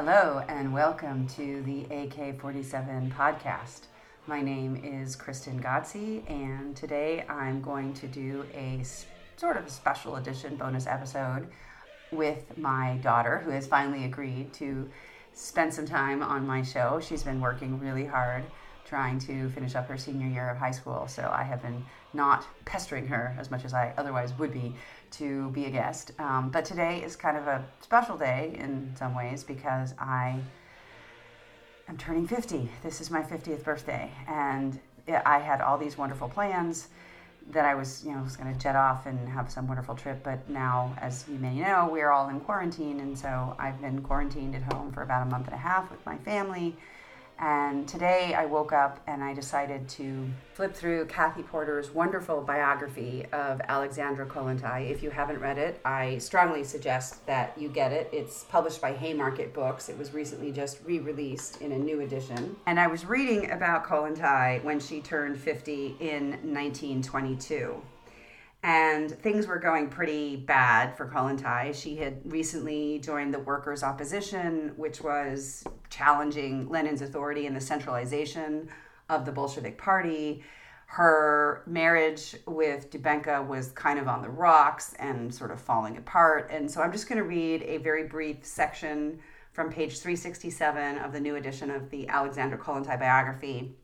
Hello, and welcome to the AK 47 podcast. My name is Kristen Ghodsee, and today I'm going to do a sort of special edition bonus episode with my daughter, who has finally agreed to spend some time on my show. She's been working really hard trying to finish up her senior year of high school, so I have been not pestering her as much as I otherwise would be to be a guest. Um, but today is kind of a special day in some ways because I am turning 50. This is my 50th birthday, and I had all these wonderful plans that I was, you know, was going to jet off and have some wonderful trip. But now, as you may know, we're all in quarantine, and so I've been quarantined at home for about a month and a half with my family and today I woke up and I decided to flip through Cathy Porter's wonderful biography of Alexandra Kollontai. If you haven't read it, I strongly suggest that you get it. It's published by Haymarket Books. It was recently just re released in a new edition. And I was reading about Kollontai when she turned 50 in 1922 and things were going pretty bad for Kollontai. She had recently joined the workers' opposition, which was challenging Lenin's authority and the centralization of the Bolshevik Party. Her marriage with Dybenko was kind of on the rocks and sort of falling apart. And so I'm just going to read a very brief section from page 367 of the new edition of the Alexandra Kollontai biography.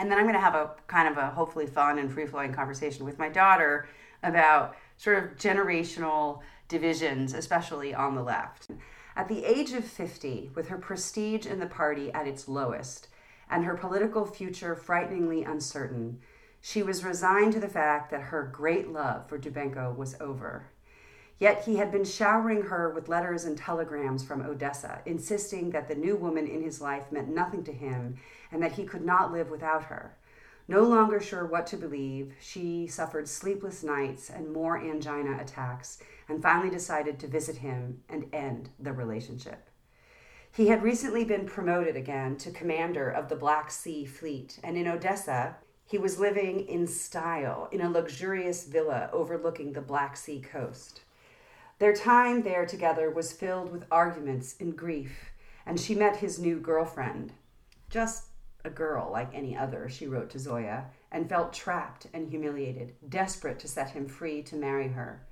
And then I'm going to have a kind of a hopefully fun and free flowing conversation with my daughter about sort of generational divisions, especially on the left. At the age of 50, with her prestige in the party at its lowest and her political future frighteningly uncertain, she was resigned to the fact that her great love for Dybenko was over. Yet he had been showering her with letters and telegrams from Odessa, insisting that the new woman in his life meant nothing to him and that he could not live without her. No longer sure what to believe, she suffered sleepless nights and more angina attacks and finally decided to visit him and end the relationship. He had recently been promoted again to commander of the Black Sea Fleet, and in Odessa, he was living in style in a luxurious villa overlooking the Black Sea coast. Their time there together was filled with arguments and grief, and she met his new girlfriend. Just a girl like any other, she wrote to Zoya, and felt trapped and humiliated, desperate to set him free to marry her.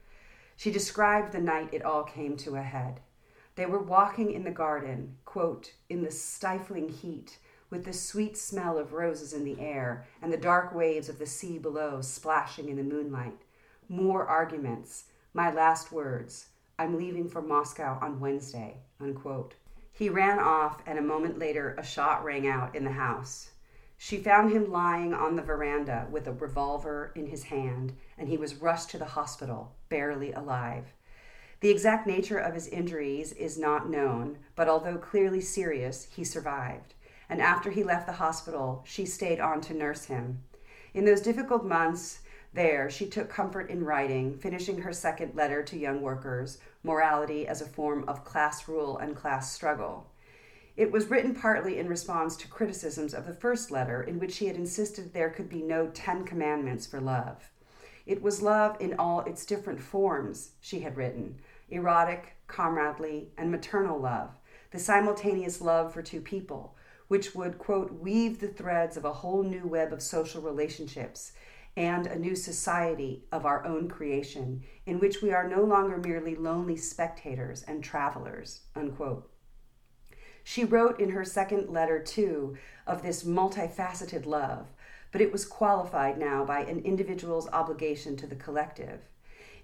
She described the night it all came to a head. They were walking in the garden, quote, in the stifling heat, with the sweet smell of roses in the air and the dark waves of the sea below splashing in the moonlight. More arguments. My last words. I'm leaving for Moscow on Wednesday, unquote. He ran off, and a moment later, a shot rang out in the house. She found him lying on the veranda with a revolver in his hand, and he was rushed to the hospital, barely alive. The exact nature of his injuries is not known, but although clearly serious, he survived. And after he left the hospital, she stayed on to nurse him. In those difficult months, there, she took comfort in writing, finishing her second letter to young workers, Morality as a Form of Class Rule and Class Struggle. It was written partly in response to criticisms of the first letter, in which she had insisted there could be no Ten Commandments for love. It was love in all its different forms, she had written erotic, comradely, and maternal love, the simultaneous love for two people, which would, quote, weave the threads of a whole new web of social relationships and a new society of our own creation in which we are no longer merely lonely spectators and travelers. Unquote. She wrote in her second letter, too, of this multifaceted love, but it was qualified now by an individual's obligation to the collective.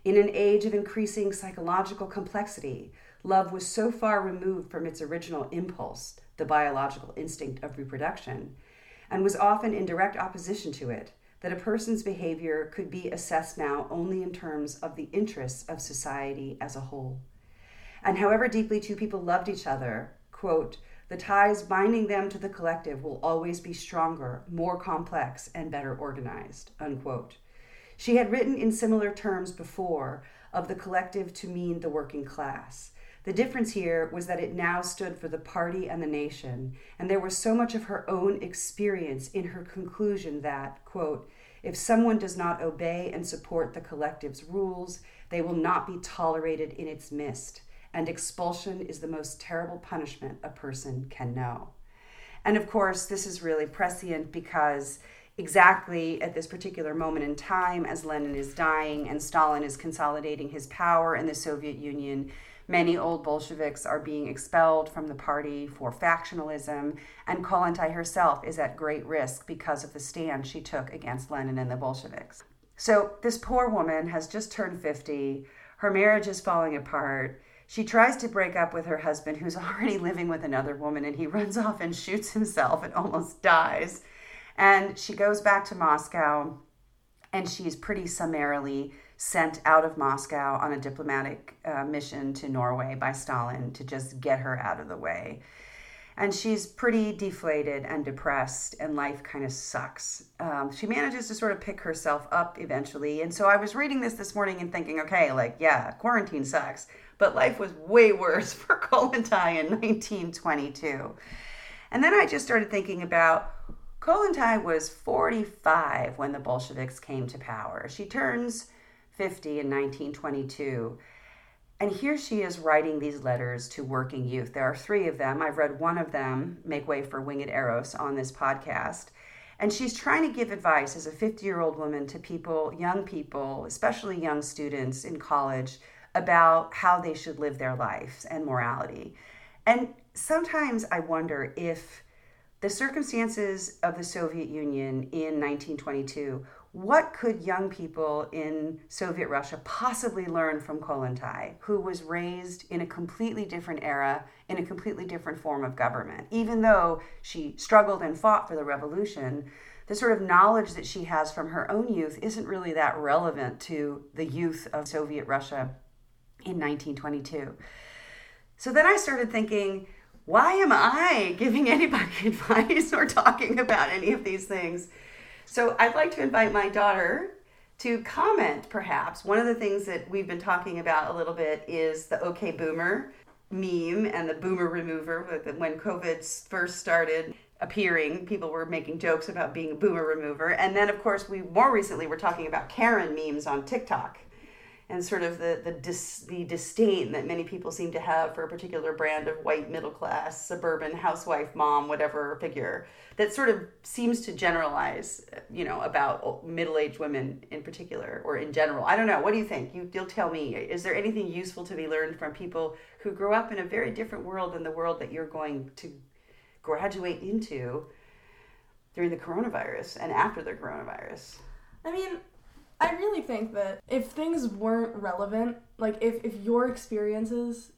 In an age of increasing psychological complexity, love was so far removed from its original impulse, the biological instinct of reproduction, and was often in direct opposition to it that a person's behavior could be assessed now only in terms of the interests of society as a whole. And however deeply two people loved each other, quote, the ties binding them to the collective will always be stronger, more complex, and better organized, unquote. She had written in similar terms before of the collective to mean the working class. The difference here was that it now stood for the party and the nation, and there was so much of her own experience in her conclusion that, quote, if someone does not obey and support the collective's rules, they will not be tolerated in its midst, and expulsion is the most terrible punishment a person can know. And of course, this is really prescient because exactly at this particular moment in time, as Lenin is dying and Stalin is consolidating his power in the Soviet Union, many old Bolsheviks are being expelled from the party for factionalism, and Kollontai herself is at great risk because of the stand she took against Lenin and the Bolsheviks. So, this poor woman has just turned 50. Her marriage is falling apart. She tries to break up with her husband, who's already living with another woman, and he runs off and shoots himself and almost dies. And she goes back to Moscow and she's pretty summarily sent out of Moscow on a diplomatic uh, mission to Norway by Stalin to just get her out of the way. And she's pretty deflated and depressed, and life kind of sucks. Um, she manages to sort of pick herself up eventually. And so I was reading this this morning and thinking, okay, like, yeah, quarantine sucks, but life was way worse for Kollontai in 1922. And then I just started thinking about Kollontai was 45 when the Bolsheviks came to power. She turns 50 in 1922. And here she is writing these letters to working youth. There are three of them. I've read one of them, Make Way for Winged Eros, on this podcast. And she's trying to give advice as a 50 year old woman to people, young people, especially young students in college, about how they should live their lives and morality. And sometimes I wonder if the circumstances of the Soviet Union in 1922, what could young people in Soviet Russia possibly learn from Kollontai, who was raised in a completely different era, in a completely different form of government? Even though she struggled and fought for the revolution, the sort of knowledge that she has from her own youth isn't really that relevant to the youth of Soviet Russia in 1922. So then I started thinking, why am I giving anybody advice or talking about any of these things? So I'd like to invite my daughter to comment, perhaps. One of the things that we've been talking about a little bit is the OK Boomer meme and the boomer remover. When COVID first started appearing, people were making jokes about being a boomer remover. And then, of course, we more recently were talking about Karen memes on TikTok and sort of the the, dis, the disdain that many people seem to have for a particular brand of white middle class suburban housewife mom whatever figure that sort of seems to generalize you know about middle-aged women in particular or in general. I don't know. What do you think? You, you'll tell me. Is there anything useful to be learned from people who grew up in a very different world than the world that you're going to graduate into during the coronavirus and after the coronavirus? I mean I really think that if things weren't relevant, like if, if your experiences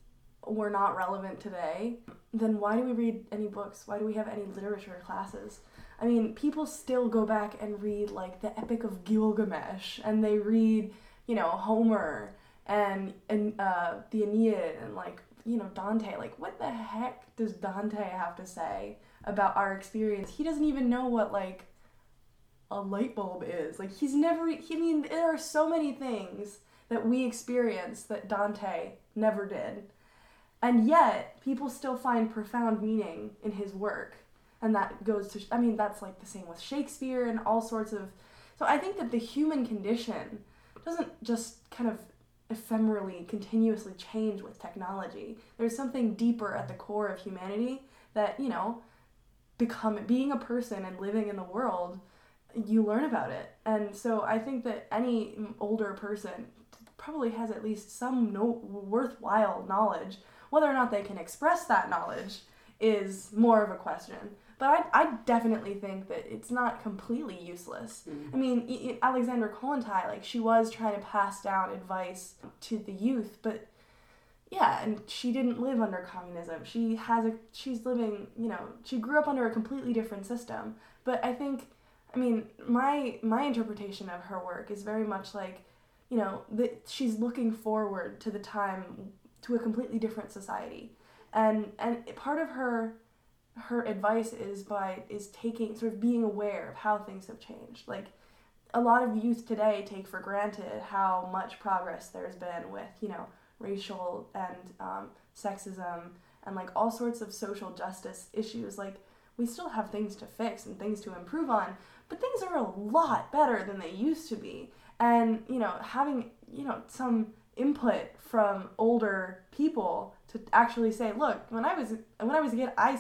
were not relevant today, then why do we read any books? Why do we have any literature classes? I mean, people still go back and read like the Epic of Gilgamesh, and they read, you know, Homer and and uh, the Aeneid and like you know Dante. Like, what the heck does Dante have to say about our experience? He doesn't even know what like a light bulb is. Like he's never I mean there are so many things that we experience that Dante never did. And yet people still find profound meaning in his work. And that goes to I mean that's like the same with Shakespeare and all sorts of so I think that the human condition doesn't just kind of ephemerally continuously change with technology. There's something deeper at the core of humanity that, you know, become being a person and living in the world you learn about it. And so I think that any older person probably has at least some no- worthwhile knowledge. Whether or not they can express that knowledge is more of a question. But I, I definitely think that it's not completely useless. Mm-hmm. I mean, Alexandra Kollontai, like, she was trying to pass down advice to the youth, but yeah, and she didn't live under communism. She has a, she's living, you know, she grew up under a completely different system. But I think I mean, my my interpretation of her work is very much like, you know, that she's looking forward to the time to a completely different society, and and part of her her advice is by is taking sort of being aware of how things have changed. Like a lot of youth today take for granted how much progress there's been with you know racial and um, sexism and like all sorts of social justice issues. Like we still have things to fix and things to improve on, but things are a lot better than they used to be. And, you know, having, you know, some input from older people to actually say, look, when I was when I was a kid, I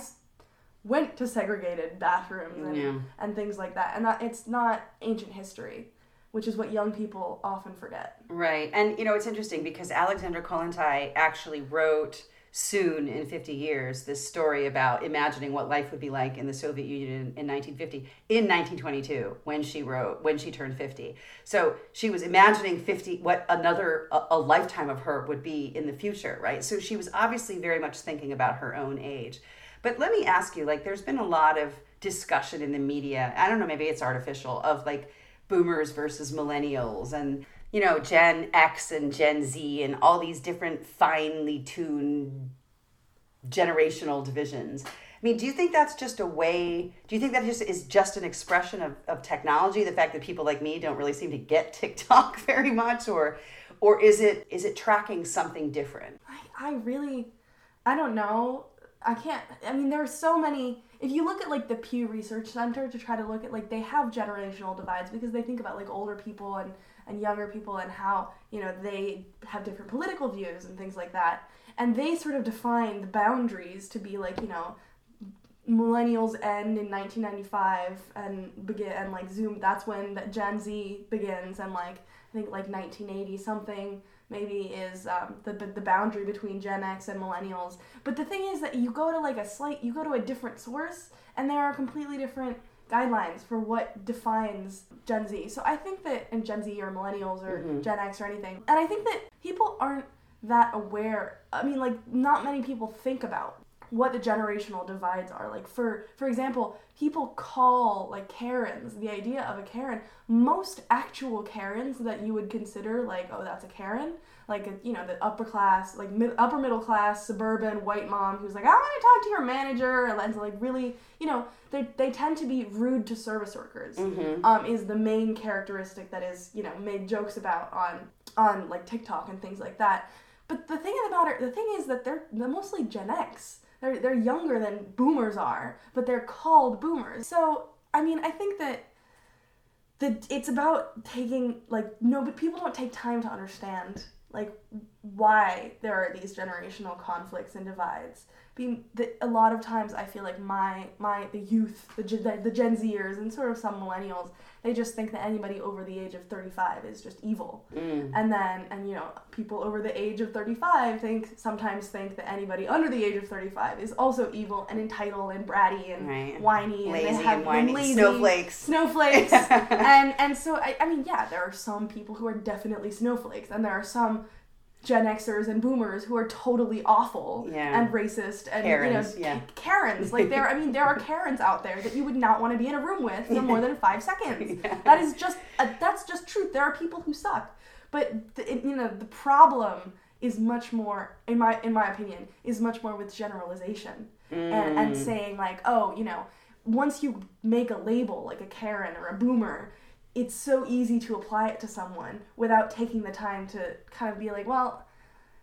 went to segregated bathrooms and, Yeah. and things like that, and that it's not ancient history, which is what young people often forget. Right. And, you know, it's interesting because Alexandra Kollontai actually wrote soon in 50 years this story about imagining what life would be like in the Soviet Union in 1950 in 1922 when she wrote when she turned 50. So she was imagining 50 what another a, a lifetime of her would be in the future, right? So she was obviously very much thinking about her own age. But let me ask you like there's been a lot of discussion in the media. I don't know, maybe it's artificial of like boomers versus millennials and you know gen x and gen z and all these different finely tuned generational divisions i mean do you think that's just a way do you think that just is just an expression of, of technology the fact that people like me don't really seem to get tiktok very much or or is it is it tracking something different I, I really, I don't know. I can't. I mean, there are so many. If you look at like the Pew Research Center to try to look at like they have generational divides because they think about like older people and and younger people and how you know they have different political views and things like that. And they sort of define the boundaries to be like you know millennials end in 1995 and begin and like zoom that's when the gen z begins and like i think like 1980 something maybe is um, the, the boundary between gen x and millennials but the thing is that you go to like a slight you go to a different source and there are completely different guidelines for what defines gen z. So i think that in gen z or millennials or mm-hmm. gen x or anything and i think that people aren't that aware i mean like not many people think about what the generational divides are. Like for for example people call like karens the idea of a karen most actual karens that you would consider like oh that's a karen like you know the upper class like mid, upper middle class suburban white mom who's like i want to talk to your manager and like really you know they they tend to be rude to service workers um, is the main characteristic that is you know made jokes about on on like tiktok and things like that. But the thing about it the thing is that they're they're mostly gen x. They're, they're younger than boomers are, but they're called boomers. So, I mean, I think that that it's about taking like no, but people don't take time to understand like why there are these generational conflicts and divides. Being the, a lot of times, I feel like my my the youth, the gen- the Gen Zers, and sort of some millennials, they just think that anybody over the age of thirty five is just evil, mm. and then and you know people over the age of thirty five think sometimes think that anybody under the age of thirty five is also evil and entitled and bratty and Right. whiny and they have and whiny. lazy Snowflakes. snowflakes and and so I, I mean yeah there are some people who are definitely snowflakes and there are some Gen Xers and Boomers who are totally awful Yeah. and racist and Karens, you know yeah. Karens. Like there I mean there are Karens out there that you would not want to be in a room with for more than five seconds. That is just uh, that's just truth. There are people who suck. But the, you know the problem is much more in my in my opinion is much more with generalization and, and saying like oh you know once you make a label like a Karen or a boomer it's so easy to apply it to someone without taking the time to kind of be like well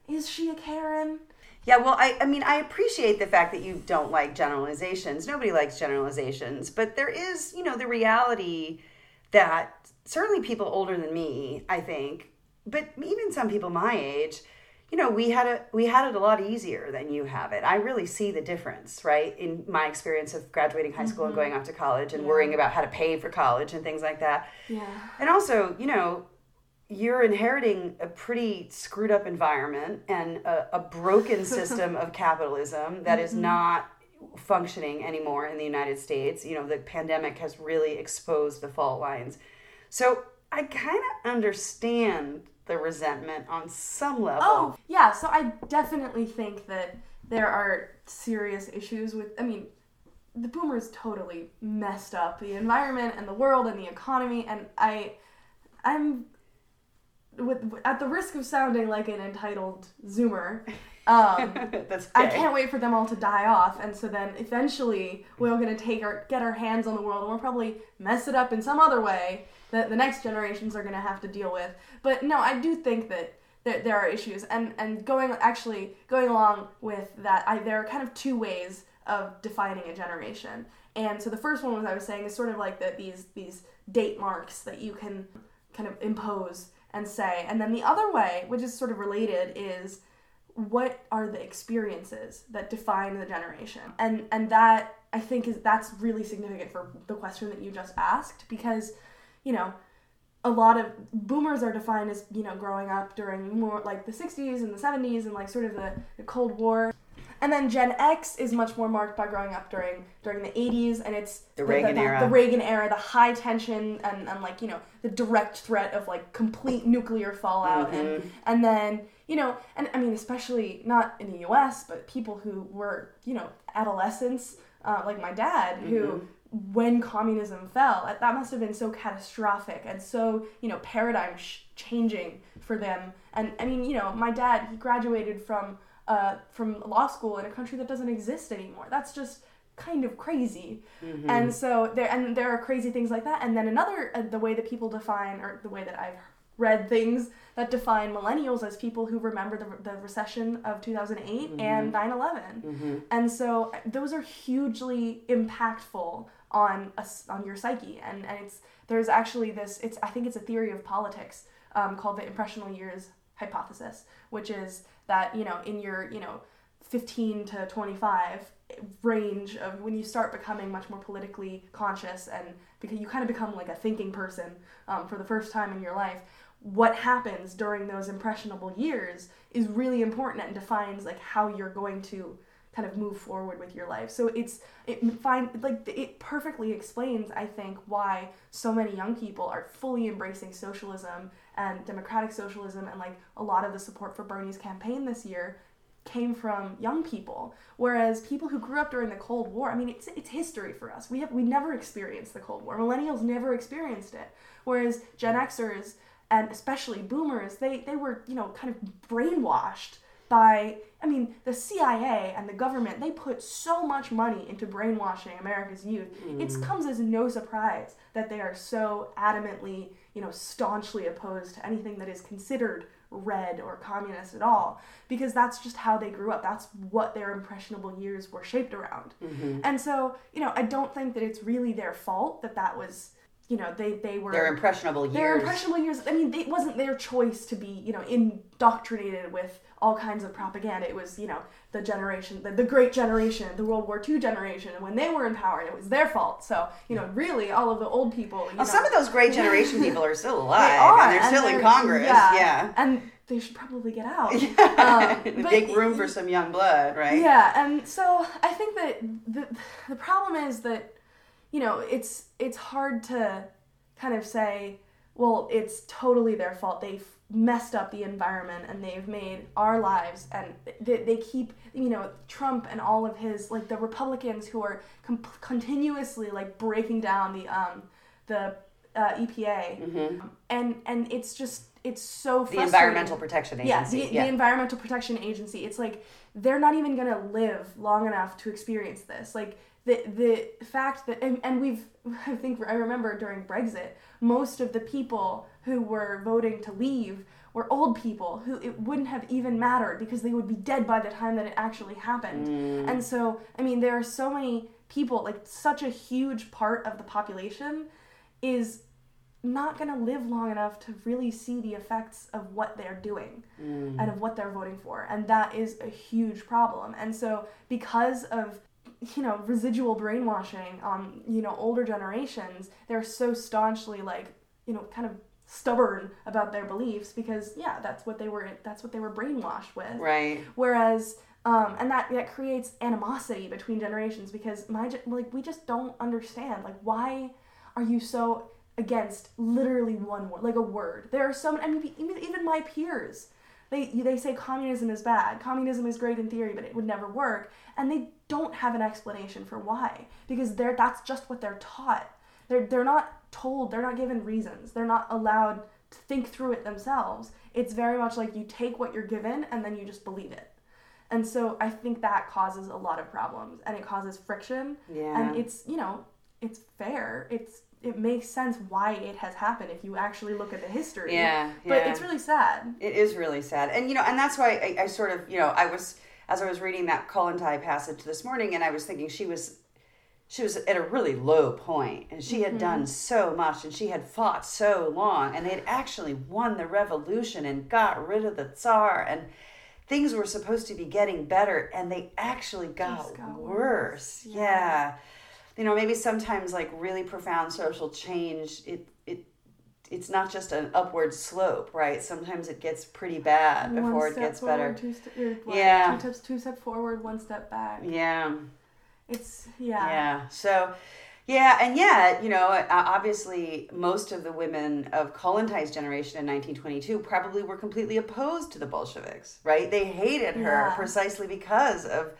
is she a Karen Yeah, well, I, I mean, I appreciate the fact that you don't like generalizations. Nobody likes generalizations, but there is, you know, the reality that certainly people older than me, I think, but even some people my age, you know, we had a we had it a lot easier than you have it. I really see the difference, right? In my experience of graduating high school and mm-hmm. going off to college and worrying about how to pay for college and things like that. yeah And also, you know, you're inheriting a pretty screwed up environment and a, a broken system of capitalism that is mm-hmm. not functioning anymore in the United States. You know, the pandemic has really exposed the fault lines. So I kind of understand the resentment on some level. Oh, yeah. So I definitely think that there are serious issues with. I mean, the boomers totally messed up the environment and the world and the economy, and I, I'm, with at the risk of sounding like an entitled zoomer. Um, That's I can't wait for them all to die off, and so then eventually we're all gonna take our get our hands on the world, and we'll probably mess it up in some other way that the next generations are gonna have to deal with. But no, I do think that there, there are issues, and and going actually going along with that, I, there are kind of two ways of defining a generation. And so the first one, as I was saying, is sort of like that these these date marks that you can kind of impose and say. And then the other way, which is sort of related, is what are the experiences that define the generation? And and that I think is that's really significant for the question that you just asked because, you know, a lot of boomers are defined as you know growing up during more like the 60s and the 70s and like sort of the, the cold war and then Gen X is much more marked by growing up during during the 80s, and it's the, the Reagan the, era, the Reagan era, the high tension, and, and like you know the direct threat of like complete nuclear fallout, mm-hmm. and and then you know, and I mean especially not in the U.S., but people who were you know adolescents, uh, like my dad, mm-hmm. who when communism fell, that must have been so catastrophic and so you know paradigm sh- changing for them. And I mean, you know, my dad he graduated from uh, from law school in a country that doesn't exist anymore. That's just kind of crazy. Mm-hmm. And so there and there are crazy things like that. And then another uh, the way that people define or the way that I've read things that define millennials as people who remember the, the recession of 2008 mm-hmm. and 9-11 mm-hmm. and so uh, those are hugely impactful on us on your psyche. And, and it's there's actually this it's i think it's a theory of politics um, called the impressional years hypothesis which is that you know in your you know 15 to 25 range of when you start becoming much more politically conscious and because you kind of become like a thinking person um, for the first time in your life what happens during those impressionable years is really important and defines like how you're going to kind of move forward with your life. So it's it find like it perfectly explains I think why so many young people are fully embracing socialism and democratic socialism and like a lot of the support for Bernie's campaign this year came from young people. Whereas people who grew up during the cold war i mean it's it's history for us. We have we never experienced the cold war. Millennials never experienced it. Whereas gen xers and especially boomers they they were you know kind of brainwashed by I mean, the CIA and the government, they put so much money into brainwashing America's youth. Mm. It comes as no surprise that they are so adamantly, you know, staunchly opposed to anything that is considered red or communist at all because that's just how they grew up. That's what their impressionable years were shaped around. Mm-hmm. And so, you know, I don't think that it's really their fault that that was you know they they were their impressionable years. Their impressionable years. I mean, it wasn't their choice to be you know indoctrinated with all kinds of propaganda. It was, you know, the generation, the, the great generation, the World War II generation, and when they were in power, it was their fault. So, you know, really, all of the old people. well, know, some of those great generation people are still alive. They are, and they're and still they're, in Congress. Yeah, yeah, and they should probably get out. Yeah. Um, Make room for some young blood, right? Yeah, and so I think that the the problem is that, you know, it's it's hard to kind of say, well, it's totally their fault. They've messed up the environment and they've made our lives and they, they keep you know trump and all of his like the republicans who are comp- continuously like breaking down the um the uh, epa mm-hmm. and and it's just it's so the environmental protection agency yeah the, yeah. the environmental protection agency. It's like they're not even gonna live long enough to experience this. Like the the fact that and, and we've i think i remember during brexit most of the people who were voting to leave were old people who it wouldn't have even mattered because they would be dead by the time that it actually happened. Mm. And so, I mean, there are so many people, like such a huge part of the population is not going to live long enough to really see the effects of what they're doing mm. and of what they're voting for. And that is a huge problem. And so, because of you know residual brainwashing on you know older generations they're so staunchly like you know kind of stubborn about their beliefs because yeah that's what they were that's what they were brainwashed with. Right. Whereas um, and that that creates animosity between generations because my like we just don't understand like why are you so against literally one word like a word? There are so many I mean even even my peers they they say communism is bad communism is great in theory but it would never work and they don't have an explanation for why because they're that's just what they're taught they're they're not told, they're not given reasons. They're not allowed to think through it themselves. It's very much like you take what you're given and then you just believe it. And so I think that causes a lot of problems and it causes friction. Yeah. And it's, you know, it's fair. It's it makes sense why it has happened if you actually look at the history. Yeah. But yeah. it's really sad. It is really sad. And you know, and that's why I, I sort of, you know, I was as I was reading that Kollontai passage this morning and I was thinking she was she was at a really low point and she had done mm-hmm. so much and she had fought so long and they had actually won the revolution and got rid of the tsar and things were supposed to be getting better and they actually got, got worse. worse. Yeah. You know, maybe sometimes like really profound social change it it it's not just an upward slope, right? Sometimes it gets pretty bad One before it step gets forward, better. Two st- what, Yeah. Two steps, two step forward, one step back. Yeah. It's yeah. Yeah. So, yeah, and yet, you know, uh, obviously, most of the women of Kollontais generation in 1922 probably were completely opposed to the Bolsheviks, right? They hated her Yeah. precisely because of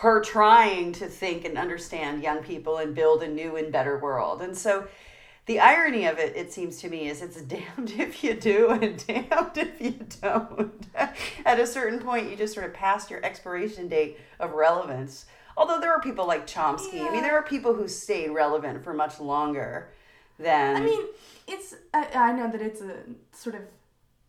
her trying to think and understand young people and build a new and better world. And so, the irony of it, it seems to me, is it's damned if you do and damned if you don't. At a certain point, you just sort of pass your expiration date of relevance. Although there are people like Chomsky. I mean, there are people who stayed relevant for much longer than. I mean, it's I, I know that it's a sort of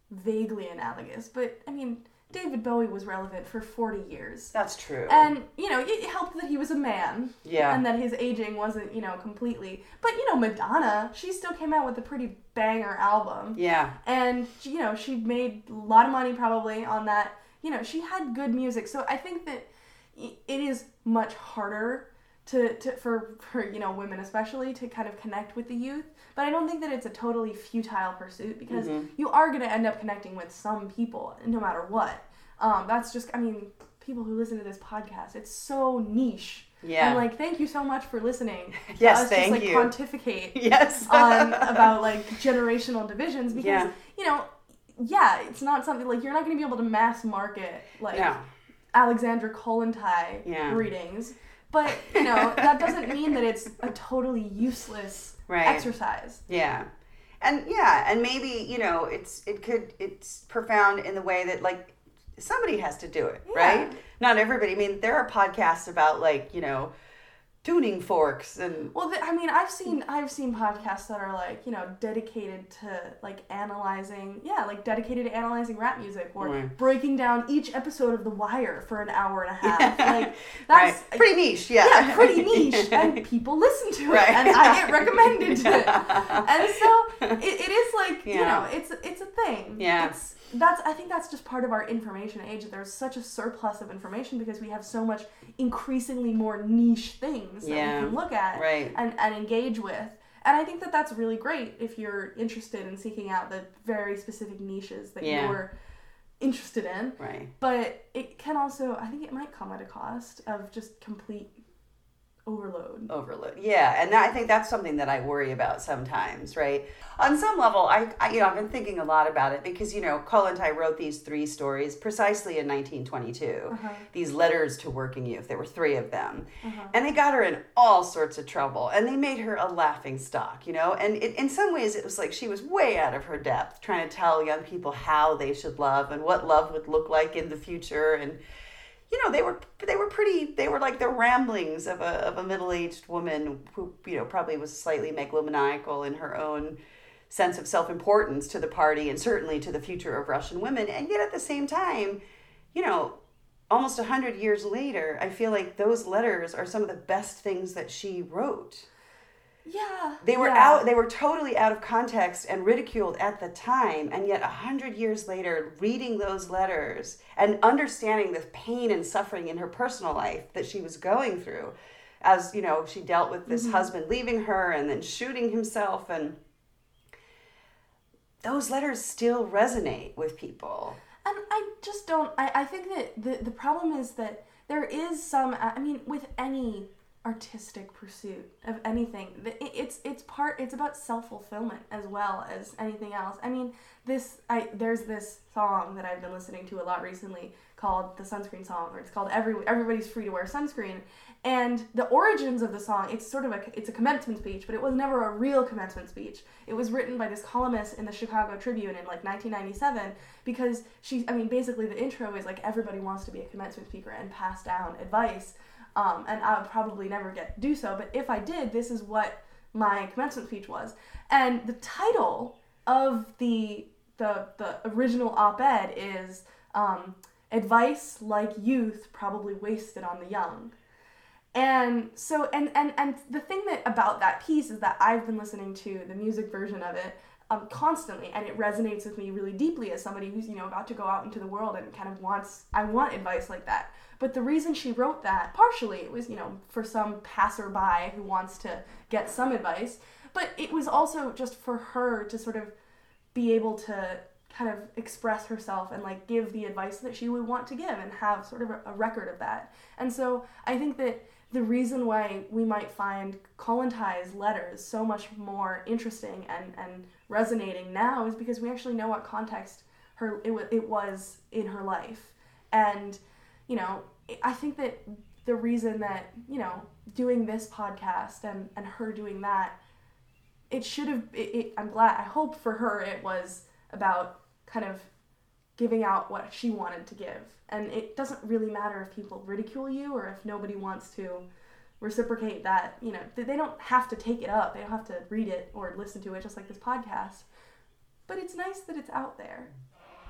vaguely analogous, but I mean, David Bowie was relevant for 40 years. that's true. And, you know, it helped that he was a man. Yeah. And that his aging wasn't, you know, completely. But, you know, Madonna, she still came out with a pretty banger album. yeah. And, you know, she made a lot of money probably on that. You know, she had good music. So I think that it is much harder to, to for, for, you know, women especially to kind of connect with the youth. But I don't think that it's a totally futile pursuit because you are going to end up connecting with some people no matter what. Um, that's just, I mean, people who listen to this podcast, it's so niche. Yeah. And like, thank you so much for listening. to Yes, us thank just, like, you. Pontificate Yes. on about like generational divisions because Yeah. you know yeah it's not something like you're not going to be able to mass market like No. alexandra kollontai Yeah. readings but you know that doesn't mean that it's a totally useless Right. exercise Yeah. And yeah, and maybe, you know, it's it could it's profound in the way that like somebody has to do it, Yeah. right? Not everybody. I mean, there are podcasts about like, you know, tuning forks and well i mean i've seen i've seen podcasts that are like you know dedicated to like analyzing yeah like dedicated to analyzing rap music or Right. breaking down each episode of the wire for an hour and a half like right. that's Pretty niche, yeah. yeah, pretty niche, and people listen to it, Right. and I get recommended to it, and so it, it is like you know, it's it's a thing. Yeah. it's that's I think that's just part of our information age. There's such a surplus of information because we have so much increasingly more niche things that we can look at Right. and and engage with. And I think that that's really great if you're interested in seeking out the very specific niches that Yeah. you're interested in. Right. But it can also, I think it might come at a cost of just complete overload. overload. Yeah and that, i think that's something that i worry about sometimes right? On some level I, I you know i've been thinking a lot about it because you know Kollontai wrote these three stories precisely in 1922 Uh-huh. these letters to working youth. There were three of them. And they got her in all sorts of trouble and they made her a laughing stock you know? And it, in some ways it was like she was way out of her depth trying to tell young people how they should love and what love would look like in the future and you know they were they were pretty they were like the ramblings of a of a middle-aged woman who you know probably was slightly megalomaniacal in her own sense of self-importance to the party and certainly to the future of Russian women. And yet at the same time you know almost a 100 years later I feel like those letters are some of the best things that she wrote Yeah. they were yeah. out they were totally out of context and ridiculed at the time and yet a hundred years later reading those letters and understanding the pain and suffering in her personal life that she was going through as you know she dealt with this mm-hmm. husband leaving her and then shooting himself and those letters still resonate with people And I just don't. I, I think that the, the problem is that there is some. I mean, with any artistic pursuit of anything, it's it's part. It's about self fulfillment as well as anything else. I mean, this. I there's this song that I've been listening to a lot recently called the sunscreen song, or it's called Every Everybody's Free to Wear Sunscreen. And the origins of the song, it's sort of a it's a commencement speech, but it was never a real commencement speech. It was written by this columnist in the Chicago Tribune in like 1997 because she, I mean, basically the intro is like everybody wants to be a commencement speaker and pass down advice. Um, and I would probably never get to do so, but if I did, this is what my commencement speech was. And the title of the the the original op-ed is um, "Advice Like Youth Probably Wasted on the Young." And so and and and the thing that about that piece is that I've been listening to the music version of it um, constantly and it resonates with me really deeply as somebody who's you know about to go out into the world and kind of wants i want advice like that. But the reason she wrote that partially it was you know for some passerby who wants to get some advice but it was also just for her to sort of be able to kind of express herself and like give the advice that she would want to give and have sort of a record of that. And so i think that the reason why we might find Kollontai letters so much more interesting and, and resonating now is because we actually know what context her it, it was in her life. And you know i think that the reason that you know doing this podcast and and her doing that it should have it, it, i'm glad i hope for her it was about kind of giving out what she wanted to give. And it doesn't really matter if people ridicule you or if nobody wants to reciprocate that you know they don't have to take it up. They don't have to read it or listen to it just like this podcast. But it's nice that it's out there.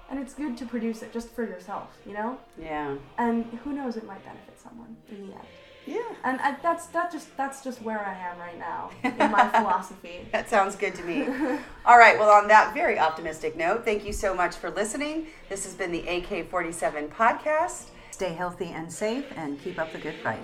And it's good to produce it just for yourself you know? Yeah. And who knows it might benefit someone in the end yeah. And I, that's that just that's just where i am right now in my philosophy. That sounds good to me. All right well on that very optimistic note thank you so much for listening. This has been the ak-47 podcast. Stay healthy and safe and keep up the good fight